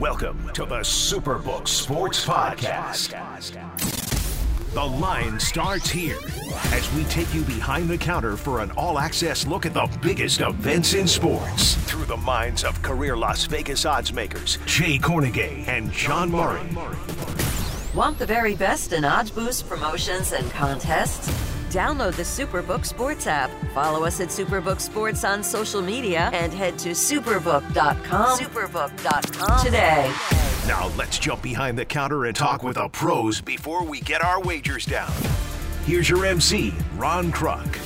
Welcome to the Superbook Sports Podcast. The line starts here as we take you behind the counter for an all access look at the biggest events in sports through the minds of career Las Vegas odds makers Jay Kornegay and John Murray. Want the very best in odds boost promotions and contests? Download the Superbook Sports app, follow us at Superbook Sports on social media, and head to superbook.com. Superbook.com today. Now let's jump behind the counter and talk with the pros before we get our wagers down. Here's your MC, Ron Kruk.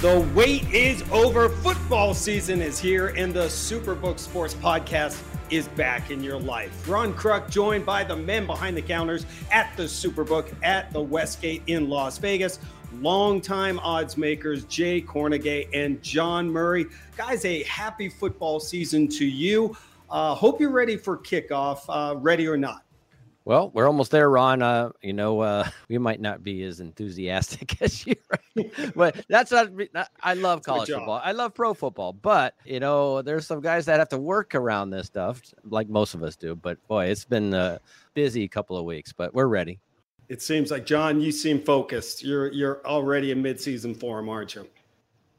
The wait is over. Football season is here, and the Superbook Sports Podcast is back in your life. Ron Kruk, joined by the men behind the counters at the Superbook at the Westgate in Las Vegas. Longtime odds makers Jay Kornegay and John Murray. Guys, a happy football season to you. Uh, hope you're ready for kickoff, uh, ready or not. Well, we're almost there, Ron. Uh, you know, uh, we might not be as enthusiastic as you, right? but that's not. I love college football. I love pro football, but you know, there's some guys that have to work around this stuff, like most of us do. But boy, it's been a busy couple of weeks, but we're ready. It seems like John, you seem focused. You're you're already in midseason form, aren't you?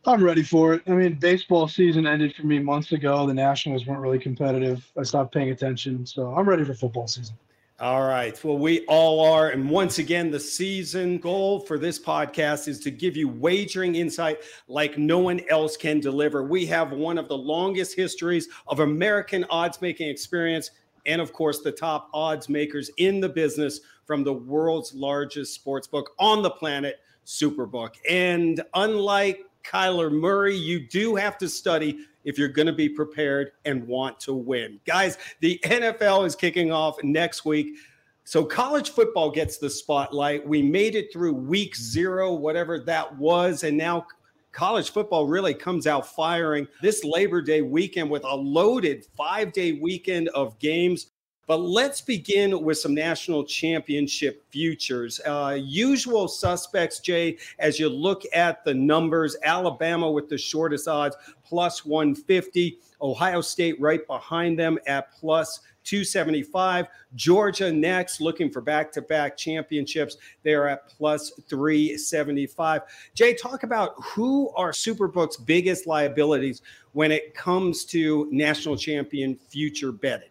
I'm ready for it. I mean, baseball season ended for me months ago. The Nationals weren't really competitive. I stopped paying attention, so I'm ready for football season. All right. Well, we all are. And once again, the season goal for this podcast is to give you wagering insight like no one else can deliver. We have one of the longest histories of American odds making experience. And of course, the top odds makers in the business from the world's largest sports book on the planet, Superbook. And unlike Kyler Murray, you do have to study if you're going to be prepared and want to win. Guys, the NFL is kicking off next week. So college football gets the spotlight. We made it through week zero, whatever that was. And now college football really comes out firing this Labor Day weekend with a loaded five day weekend of games. But let's begin with some national championship futures. Uh, usual suspects, Jay, as you look at the numbers Alabama with the shortest odds, plus 150. Ohio State right behind them at plus 275. Georgia next, looking for back to back championships. They're at plus 375. Jay, talk about who are Superbook's biggest liabilities when it comes to national champion future betting.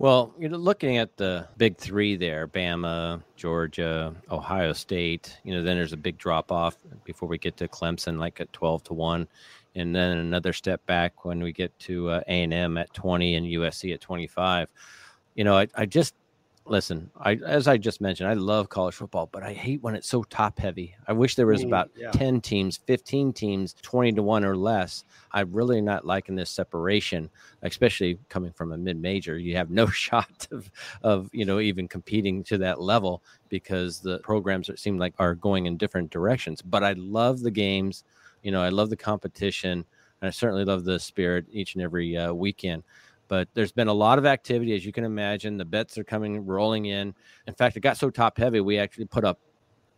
Well, you're looking at the big three there, Bama, Georgia, Ohio State, you know, then there's a big drop off before we get to Clemson, like at 12 to 1. And then another step back when we get to uh, A&M at 20 and USC at 25. You know, I, I just listen, I as I just mentioned, I love college football, but I hate when it's so top heavy. I wish there was mm, about yeah. 10 teams, 15 teams, 20 to 1 or less. I'm really not liking this separation, especially coming from a mid-major. You have no shot of of, you know, even competing to that level because the programs that seem like are going in different directions. But I love the games, you know, I love the competition, and I certainly love the spirit each and every uh, weekend but there's been a lot of activity as you can imagine. The bets are coming rolling in. In fact it got so top heavy we actually put up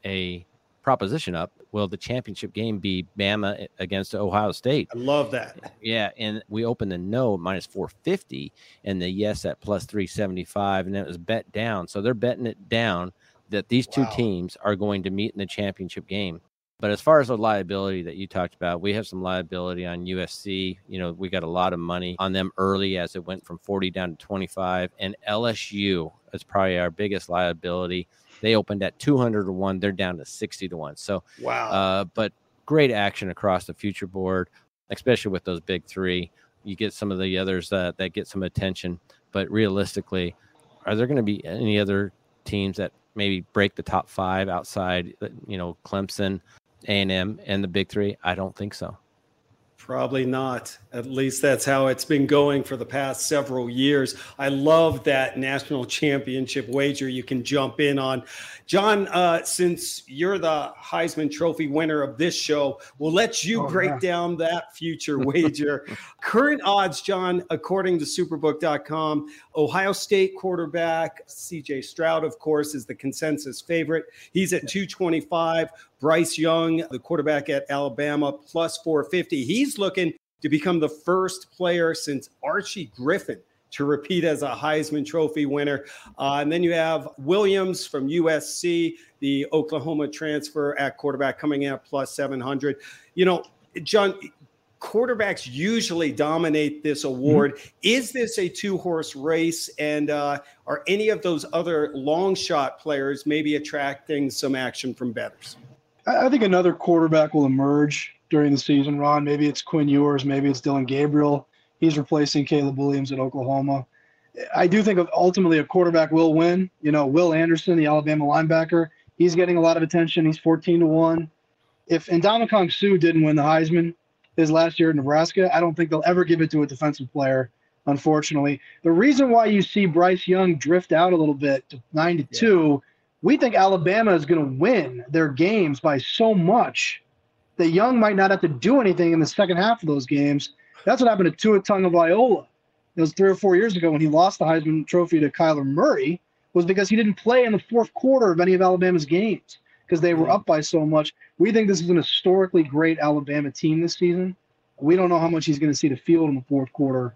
a proposition up. Will the championship game be bama against ohio state? I love that. Yeah and we opened the no minus 450 and the yes at plus 375 and it was bet down. So they're betting it down that these two teams are going to meet in the championship game but as far as the liability that you talked about, we have some liability on USC. You know, we got a lot of money on them early as it went from 40 down to 25. And LSU is probably our biggest liability. They opened at 200 to 1. They're down to 60 to 1. So, wow. Uh, but great action across the future board, especially with those big three. You get some of the others that get some attention. But realistically, are there going to be any other teams that maybe break the top five outside, you know, Clemson, a&M and the Big Three? I don't think so. Probably not. At least that's how it's been going for the past several years. I love that national championship wager you can jump in on. John, uh, since you're the Heisman Trophy winner of this show, we'll let you oh, break yeah. down that future wager. Current odds, John, according to superbook.com, Ohio State quarterback CJ Stroud, of course, is the consensus favorite. He's at 225. Bryce Young, the quarterback at Alabama, plus 450. He's looking to become the first player since Archie Griffin to repeat as a Heisman Trophy winner. Uh, and then you have Williams from USC, the Oklahoma transfer at quarterback, coming in at plus 700. You know, John, quarterbacks usually dominate this award. Mm-hmm. Is this a two horse race? And uh, are any of those other long shot players maybe attracting some action from bettors? I think another quarterback will emerge during the season, Ron. Maybe it's Quinn Ewers, maybe it's Dillon Gabriel. He's replacing Caleb Williams at Oklahoma. I do think ultimately a quarterback will win. You know, Will Anderson, the Alabama linebacker, he's getting a lot of attention. He's 14 to 1. If Ndamukong Suh didn't win the Heisman his last year at Nebraska, I don't think they'll ever give it to a defensive player, unfortunately. The reason why you see Bryce Young drift out a little bit to 9 to 2, we think Alabama is going to win their games by so much that Young might not have to do anything in the second half of those games. That's what happened to Tua Tagovailoa. It was three or four years ago when he lost the Heisman Trophy to Kyler Murray, was because he didn't play in the fourth quarter of any of Alabama's games because they were mm-hmm. up by so much. We think this is an historically great Alabama team this season. We don't know how much he's going to see the field in the fourth quarter.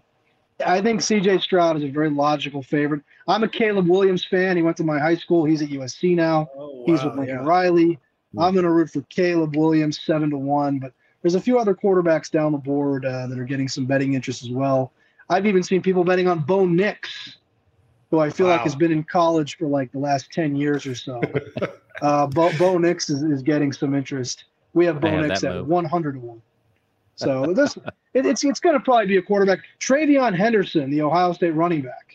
I think CJ Stroud is a very logical favorite. I'm a Caleb Williams fan. He went to my high school. He's at USC now. Oh, wow, He's with Lincoln yeah. Riley. I'm going to root for Caleb Williams seven to one, but there's a few other quarterbacks down the board uh, that are getting some betting interest as well. I've even seen people betting on Bo Nix, who I feel wow. like has been in college for like the last ten years or so. uh, Bo, Bo Nix is, is getting some interest. We have Bo Nix at one hundred to one. So this it, it's it's going to probably be a quarterback. TreVeyon Henderson, the Ohio State running back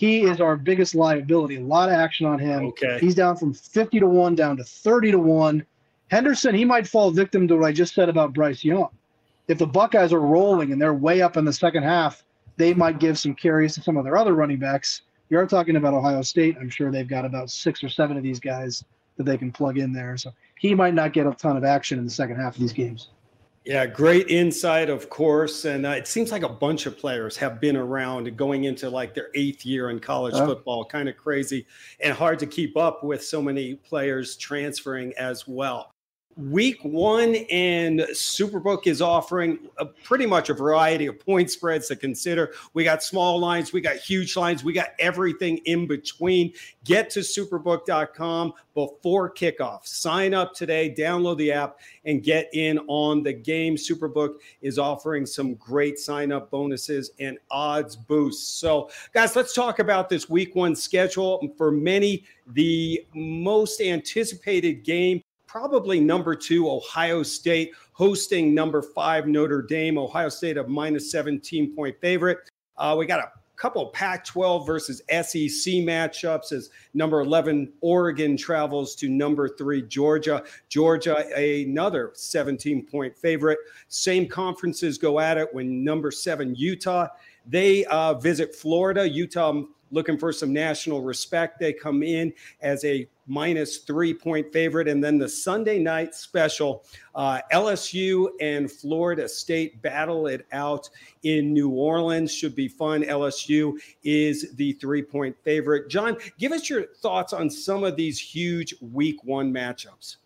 he is our biggest liability. A lot of action on him. Okay. He's down from 50 to 1 down to 30 to 1. Henderson, he might fall victim to what I just said about Bryce Young. If the Buckeyes are rolling and they're way up in the second half, they might give some carries to some of their other running backs. You are talking about Ohio State. I'm sure they've got about six or seven of these guys that they can plug in there. So he might not get a ton of action in the second half of these games. Yeah, great insight, of course. And uh, it seems like a bunch of players have been around going into like their eighth year in college oh. football. Kind of crazy and hard to keep up with so many players transferring as well. Week one and Superbook is offering a, pretty much a variety of point spreads to consider. We got small lines, we got huge lines, we got everything in between. Get to superbook.com before kickoff. Sign up today, download the app, and get in on the game. Superbook is offering some great sign up bonuses and odds boosts. So, guys, let's talk about this week one schedule. For many, the most anticipated game probably number two, Ohio State hosting number five, Notre Dame. Ohio State a minus 17 point favorite. Uh, we got a couple Pac 12 versus SEC matchups as number 11, Oregon travels to number three, Georgia. Georgia, another 17 point favorite. Same conferences go at it when number seven, Utah. They uh, visit Florida. Utah looking for some national respect. They come in as a minus three point favorite. And then the Sunday night special, uh, LSU and Florida State battle it out in New Orleans. Should be fun. LSU is the three point favorite. John, give us your thoughts on some of these huge week one matchups.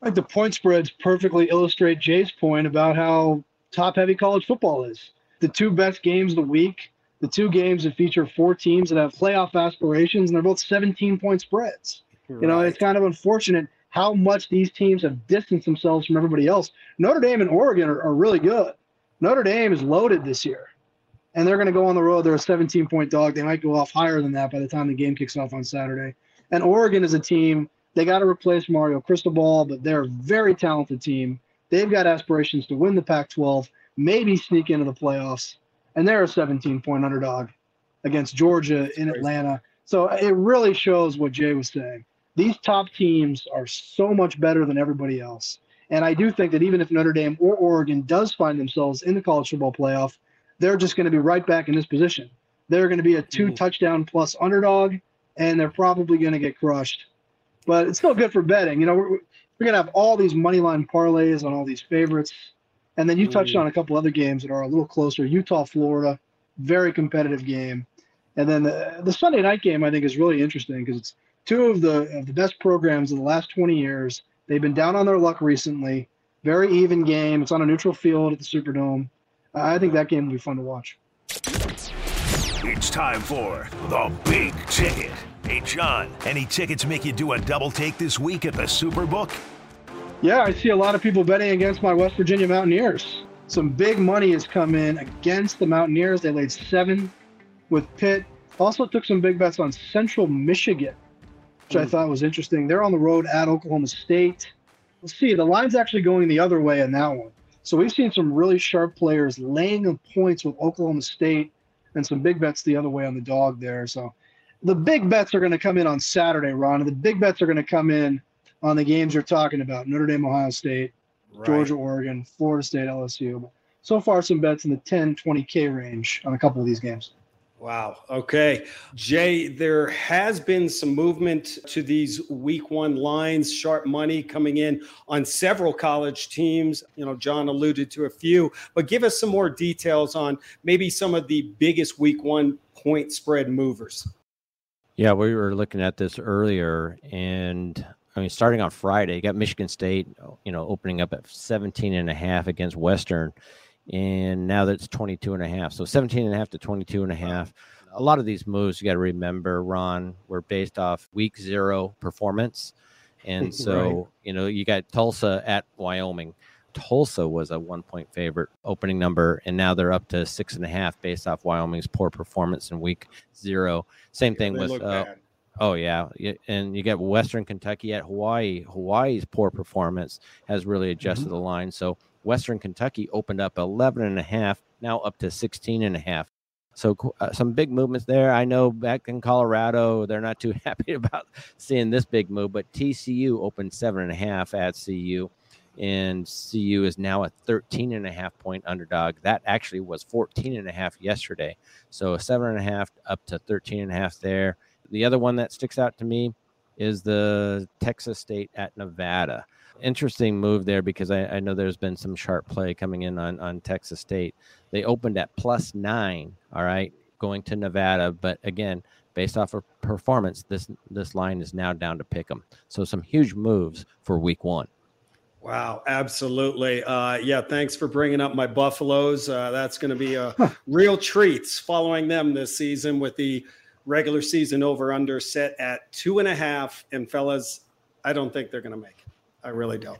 I think the point spreads perfectly illustrate Jay's point about how top heavy college football is. The two best games of the week the two games that feature four teams that have playoff aspirations, and they're both 17 point spreads. Right. You know, it's kind of unfortunate how much these teams have distanced themselves from everybody else. Notre Dame and Oregon are, are really good. Notre Dame is loaded this year, and they're going to go on the road. They're a 17 point dog. They might go off higher than that by the time the game kicks off on Saturday. And Oregon is a team, they got to replace Mario Cristobal, but they're a very talented team. They've got aspirations to win the Pac 12, maybe sneak into the playoffs and they're a 17 point underdog against Georgia in Atlanta. So it really shows what Jay was saying. These top teams are so much better than everybody else. And I do think that even if Notre Dame or Oregon does find themselves in the college football playoff, they're just going to be right back in this position. They're going to be a two mm-hmm. touchdown plus underdog, and they're probably going to get crushed. But it's still good for betting. You know, we're, we're going to have all these money line parlays on all these favorites. And then you oh, touched on a couple other games that are a little closer. Utah, Florida, very competitive game. And then the, the Sunday night game I think is really interesting because it's two of the of the best programs in the last 20 years. They've been down on their luck recently. Very even game. It's on a neutral field at the Superdome. I think that game will be fun to watch. It's time for the big ticket. Hey, John, any tickets make you do a double take this week at the Superbook? Yeah, I see a lot of people betting against my West Virginia Mountaineers. Some big money has come in against the Mountaineers. They laid seven with Pitt. Also took some big bets on Central Michigan, which I hmm. thought was interesting. They're on the road at Oklahoma State. Let's see, the line's actually going the other way in that one. So we've seen some really sharp players laying the points with Oklahoma State and some big bets the other way on the dog there. So the big bets are going to come in on Saturday, Ron. And the big bets are going to come in on the games you're talking about Notre Dame, Ohio State, right. Georgia, Oregon, Florida State, LSU. So far, some bets in the 10, 20K range on a couple of these games. Wow. Okay. Jay, there has been some movement to these week one lines, sharp money coming in on several college teams. You know, John alluded to a few, but give us some more details on maybe some of the biggest week one point spread movers. Yeah, we were looking at this earlier, and I mean, starting on Friday, you got Michigan State, you know, opening up at 17 and a half against Western and now that's 22 and a half. So 17 and a half to 22 and a half. A lot of these moves you got to remember, Ron, were based off week zero performance. And so, right. you know, you got Tulsa at Wyoming. Tulsa was a one point favorite opening number, and now they're up to six and a half based off Wyoming's poor performance in week zero. Same thing with, uh, oh, yeah. And you get Western Kentucky at Hawaii. Hawaii's poor performance has really adjusted mm-hmm. the line. So, Western Kentucky opened up 11 and a half, now up to 16 and a half. So uh, some big movements there. I know back in Colorado, they're not too happy about seeing this big move, but TCU opened seven and a half at CU and CU is now a 13 and a half point underdog. That actually was 14 and a half yesterday. So seven and a half up to 13 and a half there. The other one that sticks out to me is the Texas State at Nevada interesting move there because I, I, know there's been some sharp play coming in on, on Texas State. They opened at plus nine, all right, going to Nevada. But again, based off of performance, this this line is now down to pick them. So some huge moves for week one. Wow, absolutely. Uh, yeah, thanks for bringing up my Buffaloes. Uh, that's going to be a real treats following them this season with the regular season over under set at two and a half. And fellas, I don't think they're going to make it. I really don't.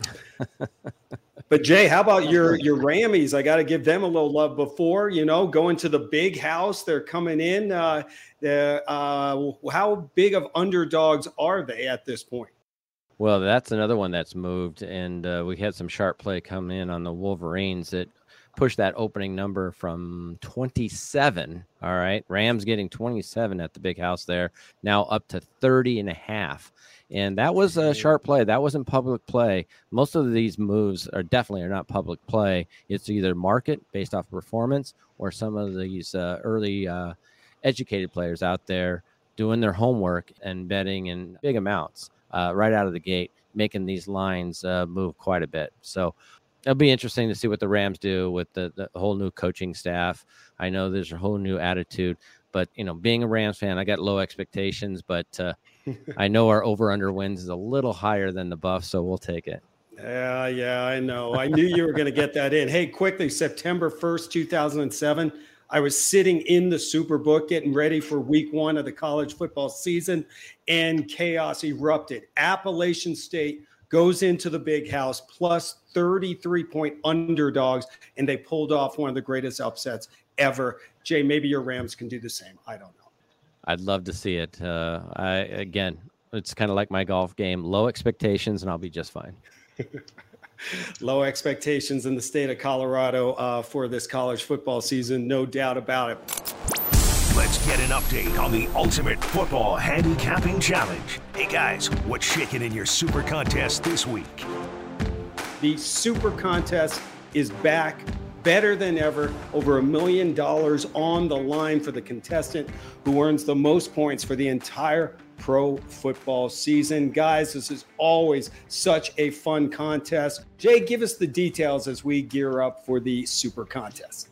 but Jay, how about your your Rammies? I got to give them a little love before you know going to the big house. They're coming in. Uh, uh, how big of underdogs are they at this point? Well, that's another one that's moved, and uh, we had some sharp play come in on the Wolverines that pushed that opening number from 27. All right, Rams getting 27 at the big house there, now up to 30 and a half and that was a sharp play. That wasn't public play. Most of these moves are definitely are not public play. It's either market based off performance or some of these uh, early uh, educated players out there doing their homework and betting in big amounts uh, right out of the gate, making these lines uh, move quite a bit. So it'll be interesting to see what the Rams do with the, the whole new coaching staff. I know there's a whole new attitude, but you know, being a Rams fan, I got low expectations, but uh, I know our over under wins is a little higher than the buff, so we'll take it. Yeah, yeah, I know. I knew you were going to get that in. Hey, quickly, September 1st, 2007, I was sitting in the Superbook getting ready for week one of the college football season, and chaos erupted. Appalachian State goes into the big house plus 33 point underdogs, and they pulled off one of the greatest upsets ever. Jay, maybe your Rams can do the same. I don't know. I'd love to see it. Uh, I again, it's kind of like my golf game: low expectations, and I'll be just fine. low expectations in the state of Colorado uh, for this college football season, no doubt about it. Let's get an update on the Ultimate Football Handicapping Challenge. Hey guys, what's shaking in your Super Contest this week? The Super Contest is back better than ever. Over a million dollars on the line for the contestant who earns the most points for the entire pro football season. Guys, this is always such a fun contest. Jay, give us the details as we gear up for the Super Contest.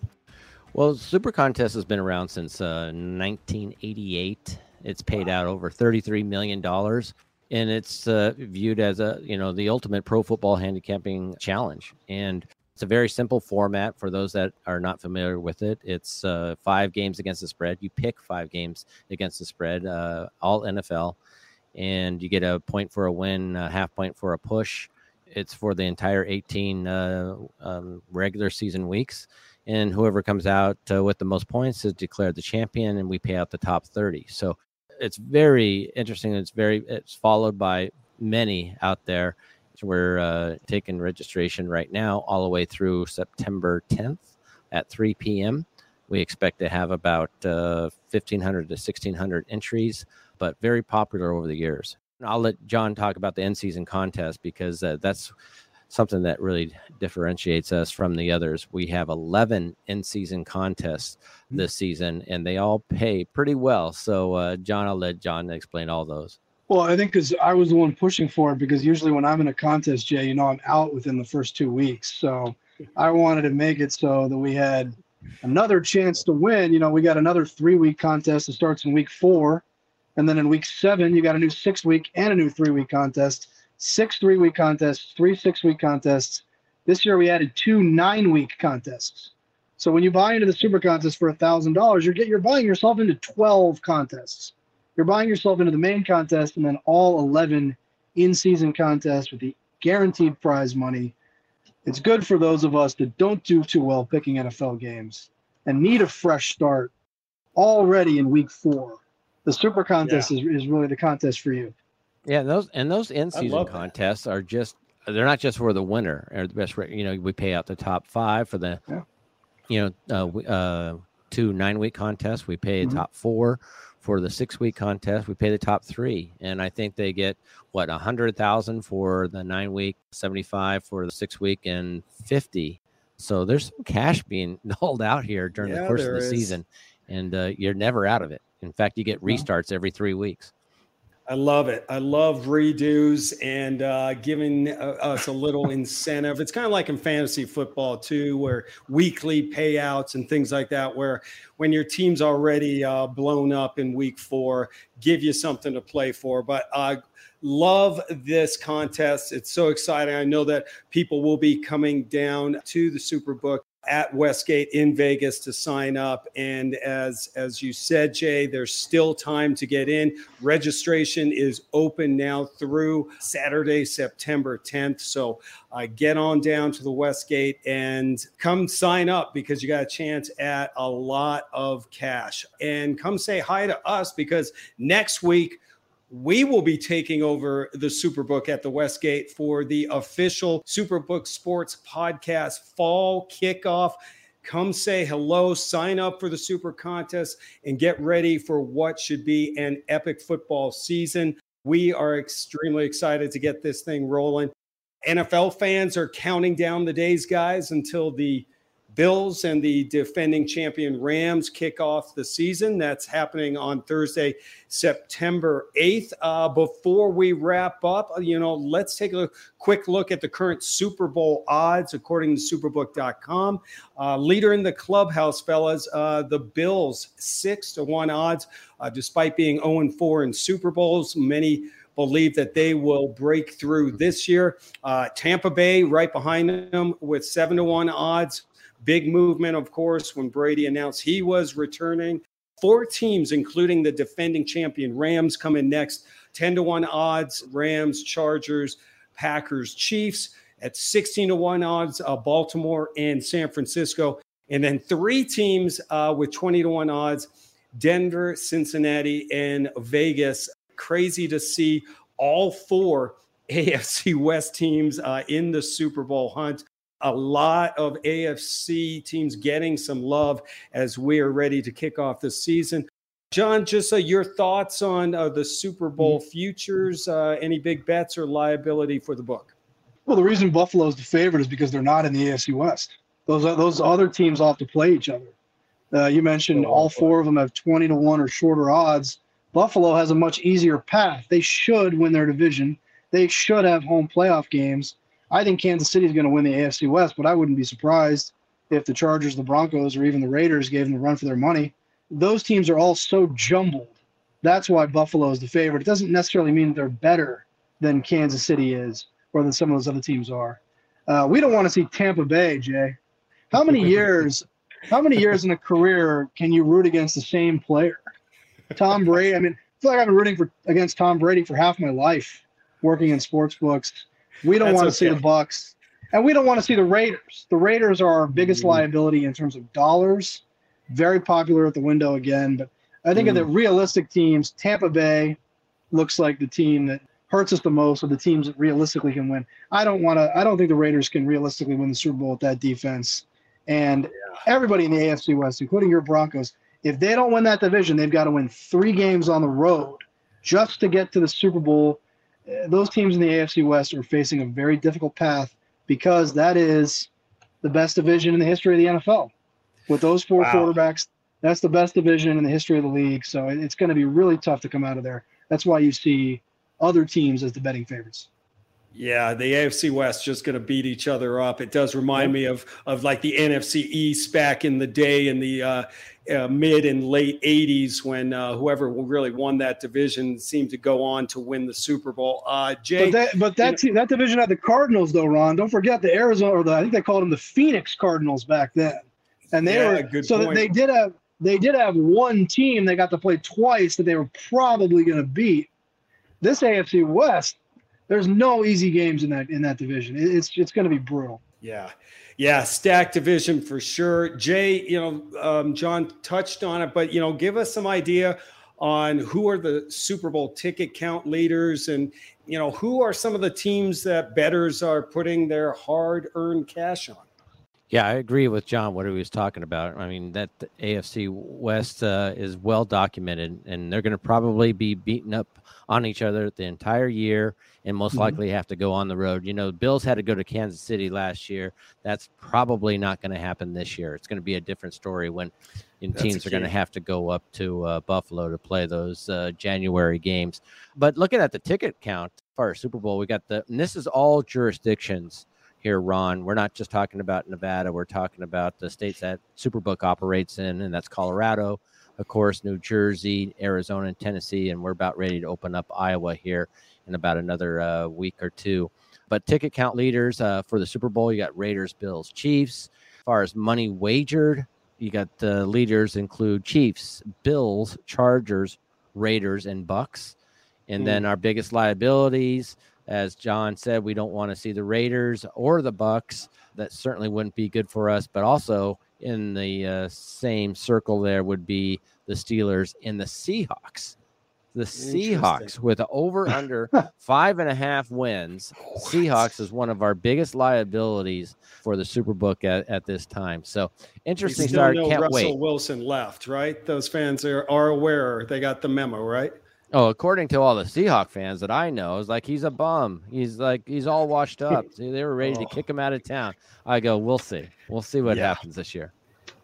Well, Super Contest has been around since uh, 1988. It's paid out over $33 million and it's uh, viewed as a you know the ultimate pro football handicapping challenge and It's a very simple format for those that are not familiar with it. It's uh, five games against the spread. You pick five games against the spread, uh, all NFL, and you get a point for a win, a half point for a push. It's for the entire 18 uh, um, regular season weeks and whoever comes out uh, with the most points is declared the champion and we pay out the top 30 so it's very interesting it's very it's followed by many out there. We're uh, taking registration right now all the way through september 10th at 3 p.m we expect to have about uh, 1500 to 1600 entries but very popular over the years. I'll let john talk about the end season contest because uh, that's something that really differentiates us from the others. We have 11 in season contests mm. this season, and they all pay pretty well. So, uh, John, I'll let John explain all those. Well, I think because I was the one pushing for it, because usually when I'm in a contest, Jay, you know, I'm out within the first two weeks. So I wanted to make it so that we had another chance to win. You know, we got another three week contest that starts in week four. And then in week seven, you got a new six week and a new three week contest six three week contests, three six week contests. This year we added two nine week contests. So when you buy into the super contest for a thousand dollars, you're get you're buying yourself into twelve contests. You're buying yourself into the main contest and then all eleven in-season contests with the guaranteed prize money. It's good for those of us that don't do too well picking NFL games and need a fresh start already in week four. The super contest yeah. is, is really the contest for you. Yeah, those and those in season contests are just they're not just for the winner or the best. You know, we pay out the top five for the, yeah. you know, uh, uh, two nine week contests. We pay mm-hmm. top four for the six week contest. We pay the top three, and I think they get what a hundred thousand for the nine week, seventy five for the six week, and fifty. So there's some cash being doled out here during yeah, the course of the is. season, and uh, you're never out of it. In fact, you get restarts every three weeks. I love it. I love redos and uh, giving uh, us a little incentive. It's kind of like in fantasy football too, where weekly payouts and things like that. Where when your team's already uh, blown up in week four, give you something to play for. But I love this contest. It's so exciting. I know that people will be coming down to the Superbook at Westgate in Vegas to sign up. And as as you said, Jay, there's still time to get in. Registration is open now through Saturday, September 10th. So uh, get on down to the Westgate and come sign up because you got a chance at a lot of cash. And come say hi to us because next week we will be taking over the Superbook at the Westgate for the official Superbook Sports Podcast fall kickoff. Come say hello, sign up for the Super Contest, and get ready for what should be an epic football season. We are extremely excited to get this thing rolling. NFL fans are counting down the days, guys, until the Bills and the defending champion Rams kick off the season. That's happening on Thursday, September 8th. Uh, before we wrap up, you know, let's take a quick look at the current Super Bowl odds according to superbook.com. Uh, leader in the clubhouse, fellas, uh, the Bills, six to one odds, uh, despite being 0 4 in Super Bowls. Many believe that they will break through this year. Uh, Tampa Bay right behind them with seven to one odds. Big movement, of course, when Brady announced he was returning. Four teams, including the defending champion Rams, come in next. 10 to 1 odds Rams, Chargers, Packers, Chiefs. At 16 to 1 odds, uh, Baltimore and San Francisco. And then three teams uh, with 20 to 1 odds Denver, Cincinnati, and Vegas. Crazy to see all four AFC West teams uh, in the Super Bowl hunt a lot of AFC teams getting some love as we are ready to kick off the season. John, just uh, your thoughts on uh, the Super Bowl mm-hmm. futures? Uh, any big bets or liability for the book? Well, the reason Buffalo is the favorite is because they're not in the AFC West. Those those other teams all have to play each other. Uh, you mentioned all four of them have 20 to 1 or shorter odds. Buffalo has a much easier path. They should win their division. They should have home playoff games. I think Kansas City is going to win the AFC West, but I wouldn't be surprised if the Chargers, the Broncos, or even the Raiders gave them a run for their money. Those teams are all so jumbled. That's why Buffalo is the favorite. It doesn't necessarily mean they're better than Kansas City is or than some of those other teams are. Uh, we don't want to see Tampa Bay, Jay. How many years? how many years in a career can you root against the same player? Tom Brady. I mean, I feel like I've been rooting for against Tom Brady for half my life, working in sports books. We don't want to okay. see the Bucks, and we don't want to see the Raiders. The Raiders are our biggest Mhm. liability in terms of dollars. Very popular at the window again, but I think of the realistic teams. Tampa Bay looks like the team that hurts us the most, or the teams that realistically can win. I don't want to. I don't think the Raiders can realistically win the Super Bowl with that defense. And everybody in the AFC West, including your Broncos, if they don't win that division, they've got to win three games on the road just to get to the Super Bowl. Those teams in the AFC West are facing a very difficult path because that is the best division in the history of the NFL. With those four Wow. quarterbacks, that's the best division in the history of the league. So it's going to be really tough to come out of there. That's why you see other teams as the betting favorites. Yeah, the AFC West just going to beat each other up. It does remind me of of like the NFC East back in the day in the uh, uh, mid and late '80s when uh, whoever really won that division seemed to go on to win the Super Bowl. Uh, Jay, But that, but that, team, that division had the Cardinals, though, Ron. Don't forget the Arizona, or the, I think they called them the Phoenix Cardinals back then. And they Yeah, were good so point. they did have they did have one team they got to play twice that they were probably going to beat. This AFC West, there's no easy games in that in that division. It's it's going to be brutal. Yeah. Yeah, stack division for sure. Jay, you know, um, John touched on it, but you know, give us some idea on who are the Super Bowl ticket count leaders, and you know, who are some of the teams that betters are putting their hard-earned cash on. Yeah, I agree with John what he was talking about. I mean, that the AFC West uh, is well documented, and they're going to probably be beating up on each other the entire year, and most Mhm. likely have to go on the road. You know, Bills had to go to Kansas City last year. That's probably not going to happen this year. It's going to be a different story when teams are going to have to go up to uh, Buffalo to play those uh, January games. But looking at the ticket count for our Super Bowl, we got the, and this is all jurisdictions here, Ron. We're not just talking about Nevada. We're talking about the states that Superbook operates in, and that's Colorado, of course, New Jersey, Arizona, and Tennessee. And we're about ready to open up Iowa here in about another uh, week or two. But ticket count leaders uh, for the Super Bowl, you got Raiders, Bills, Chiefs. As far as money wagered, you got the leaders include Chiefs, Bills, Chargers, Raiders, and Bucks. And then our biggest liabilities, as John said, we don't want to see the Raiders or the Bucks. That certainly wouldn't be good for us. But also in the uh, same circle, there would be the Steelers and the Seahawks. The Seahawks with over under five and a half wins. Seahawks is one of our biggest liabilities for the Superbook at, at this time. So interesting start. Can't Russell wait. Wilson left, right? Those fans are, are aware. They got the memo, right? Oh, according to all the Seahawk fans that I know, is like he's a bum. He's like he's all washed up. See, they were ready to Oh. kick him out of town. I go, we'll see. We'll see what Yeah. happens this year.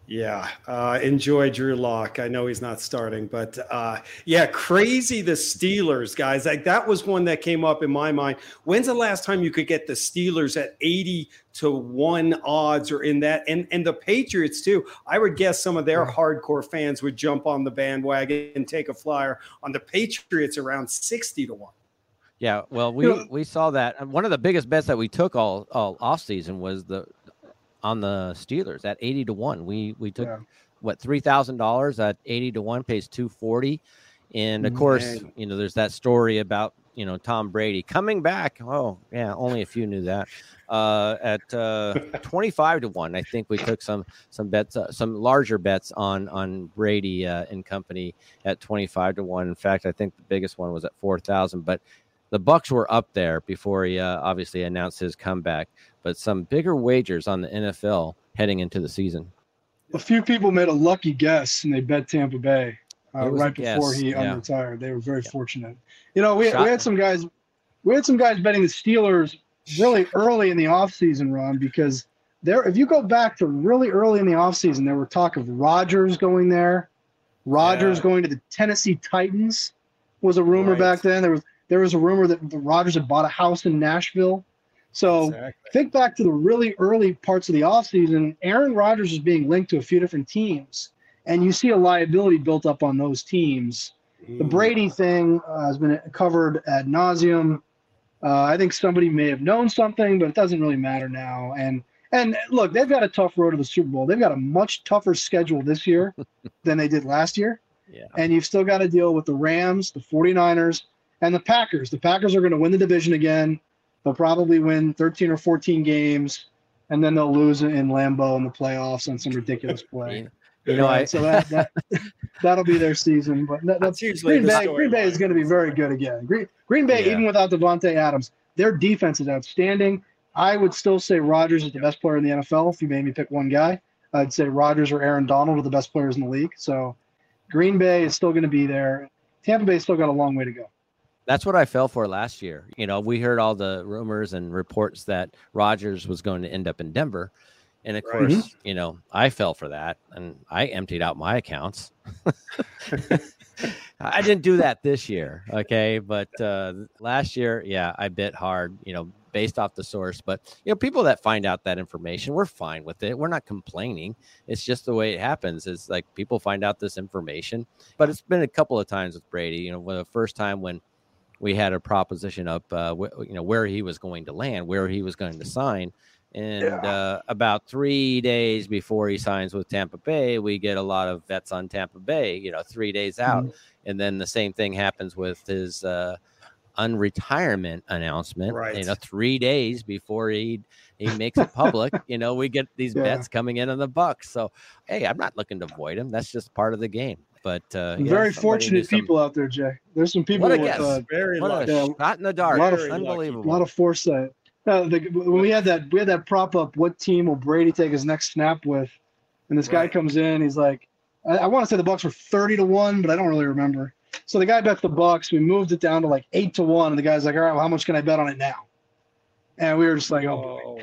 Yeah, uh, enjoy Drew Lock. I know he's not starting, but uh, yeah, crazy the Steelers guys. Like that was one that came up in my mind. When's the last time you could get the Steelers at eighty to one odds or in that? And and the Patriots too. I would guess some of their hardcore fans would jump on the bandwagon and take a flyer on the Patriots around sixty to one. Yeah, well, we we saw that. And one of the biggest bets that we took all all off season was the on the Steelers at eighty to one. We we took Yeah. what three thousand dollars at eighty to one pays two forty, and of course Man. you know there's that story about you know Tom Brady coming back. Oh yeah, only a few knew that. Uh, at uh, twenty five to one, I think we took some some bets, uh, some larger bets on on Brady uh, and company at twenty five to one. In fact, I think the biggest one was at four thousand, but the Bucks were up there before he uh, obviously announced his comeback. But some bigger wagers on the NFL heading into the season. A few people made a lucky guess and they bet Tampa Bay uh, It was a right before he yeah. unretired. They were very fortunate. You know, we, we had some guys, we had some guys betting the Steelers really early in the offseason, Ron, because there, if you go back to really early in the offseason, there were talk of Rodgers going there, Rodgers Yeah. going to the Tennessee Titans was a rumor Right. back then. There was there was a rumor that the Rodgers had bought a house in Nashville. So Exactly. think back to the really early parts of the offseason, Aaron Rodgers is being linked to a few different teams, and you see a liability built up on those teams. The Mm. Brady thing uh, has been covered ad nauseum. Uh, I think somebody may have known something, but it doesn't really matter now. And and look, they've got a tough road to the Super Bowl. They've got a much tougher schedule this year than they did last year. Yeah. And you've still got to deal with the Rams, the 49ers, and the Packers. The Packers are going to win the division again. They'll probably win 13 or 14 games, and then they'll lose in Lambeau in the playoffs on some ridiculous play. You know, I so that, that that'll be their season. But that, That's usually Green Bay. Green Bay is going to be very good again. Green, Green Bay, Yeah. even without Davante Adams, their defense is outstanding. I would still say Rodgers is the best player in the NFL. If you made me pick one guy, I'd say Rodgers or Aaron Donald are the best players in the league. So Green Bay is still going to be there. Tampa Bay's still got a long way to go. That's what I fell for last year. You know, we heard all the rumors and reports that Rodgers was going to end up in Denver. And of course, you know, I fell for that and I emptied out my accounts. I didn't do that this year. Okay. But uh, last year, yeah, I bit hard, you know, based off the source. But, you know, people that find out that information, we're fine with it. We're not complaining. It's just the way it happens. It's like people find out this information. But it's been a couple of times with Brady. You know, when the first time when we had a proposition up, uh, wh- you know, where he was going to land, where he was going to sign. And Yeah. uh, about three days before he signs with Tampa Bay, we get a lot of vets on Tampa Bay, you know, three days out. Mm-hmm. And then the same thing happens with his uh, unretirement announcement. right. You know, three days before he he makes it public, you know, we get these Yeah. bets coming in on the Bucks. So, hey, I'm not looking to avoid him. That's just part of the game. But uh, yeah, very fortunate knew some- people out there, Jay. There's some people What a with uh, Very What lucky. a Yeah. shot in the dark! lot of- Very. Unbelievable. a lot of foresight. Uh, the, when we had that, we had that prop up. What team will Brady take his next snap with? And this guy comes in. He's like, I, I want to say the Bucks were thirty to one, but I don't really remember. So the guy bets the Bucks. We moved it down to like eight to one, and the guy's like, "All right, well, how much can I bet on it now?" And we were just like, "Oh." boy.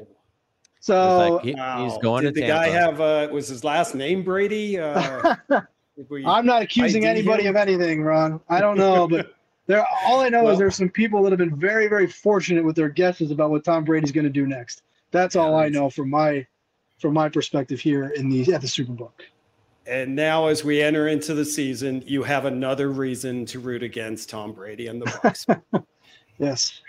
So It's like, he- Wow. he's going Did to the guy have uh was his last name Brady? Uh, did we- I'm not accusing anybody of anything, Ron. I don't know, but there. All I know Well- is there's some people that have been very, very fortunate with their guesses about what Tom Brady's going to do next. That's all I know from my, from my perspective here in the at the Superbook. and now as we enter into the season, you have another reason to root against Tom Brady and the Bucks. Yes,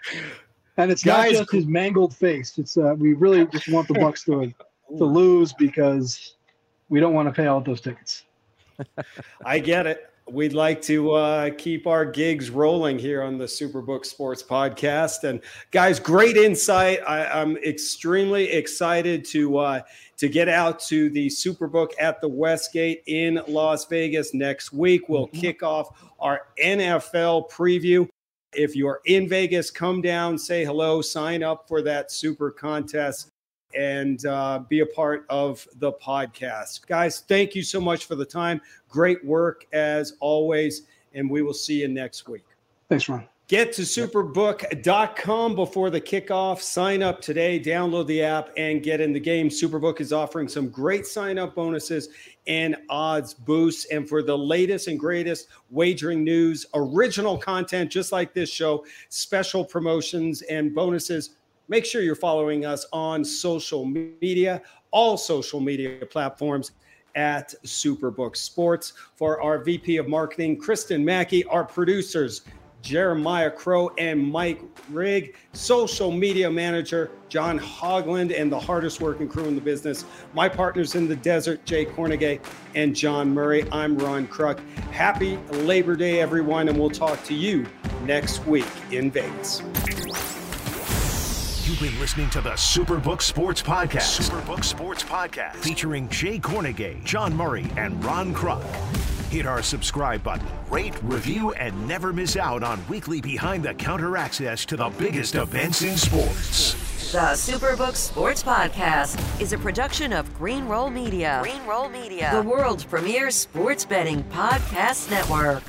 and it's Guys- not just his mangled face. It's uh, we really just want the Bucks to to lose because we don't want to pay out those tickets. I get it. We'd like to uh, keep our gigs rolling here on the Superbook Sports Podcast. And guys, great insight. I, I'm extremely excited to uh, to get out to the Superbook at the Westgate in Las Vegas next week. We'll kick off our NFL preview. If you're in Vegas, come down, say hello, sign up for that super contest and uh, be a part of the podcast. Guys, thank you so much for the time. Great work as always. And we will see you next week. Thanks, Ron. Get to superbook.com before the kickoff. Sign up today, download the app, and get in the game. Superbook is offering some great sign up bonuses and odds boosts. And for the latest and greatest wagering news, original content just like this show, special promotions and bonuses, make sure you're following us on social media, all social media platforms at Superbook Sports. For our VP of Marketing, Kristen Mackey, our producers, Jeremiah Crow and Mike Rigg, social media manager, John Hogland, and the hardest working crew in the business, my partners in the desert, Jay Kornegay and John Murray. I'm Ron Kruk. Happy Labor Day, everyone, and we'll talk to you next week in Vegas. You've been listening to the Superbook Sports Podcast. Superbook Sports Podcast. Featuring Jay Kornegay, John Murray, and Ron Kruk. Hit our subscribe button, rate, review, and never miss out on weekly behind the counter access to the biggest events in sports. The Superbook Sports Podcast is a production of Green Roll Media. Green Roll Media, the world's premier sports betting podcast network.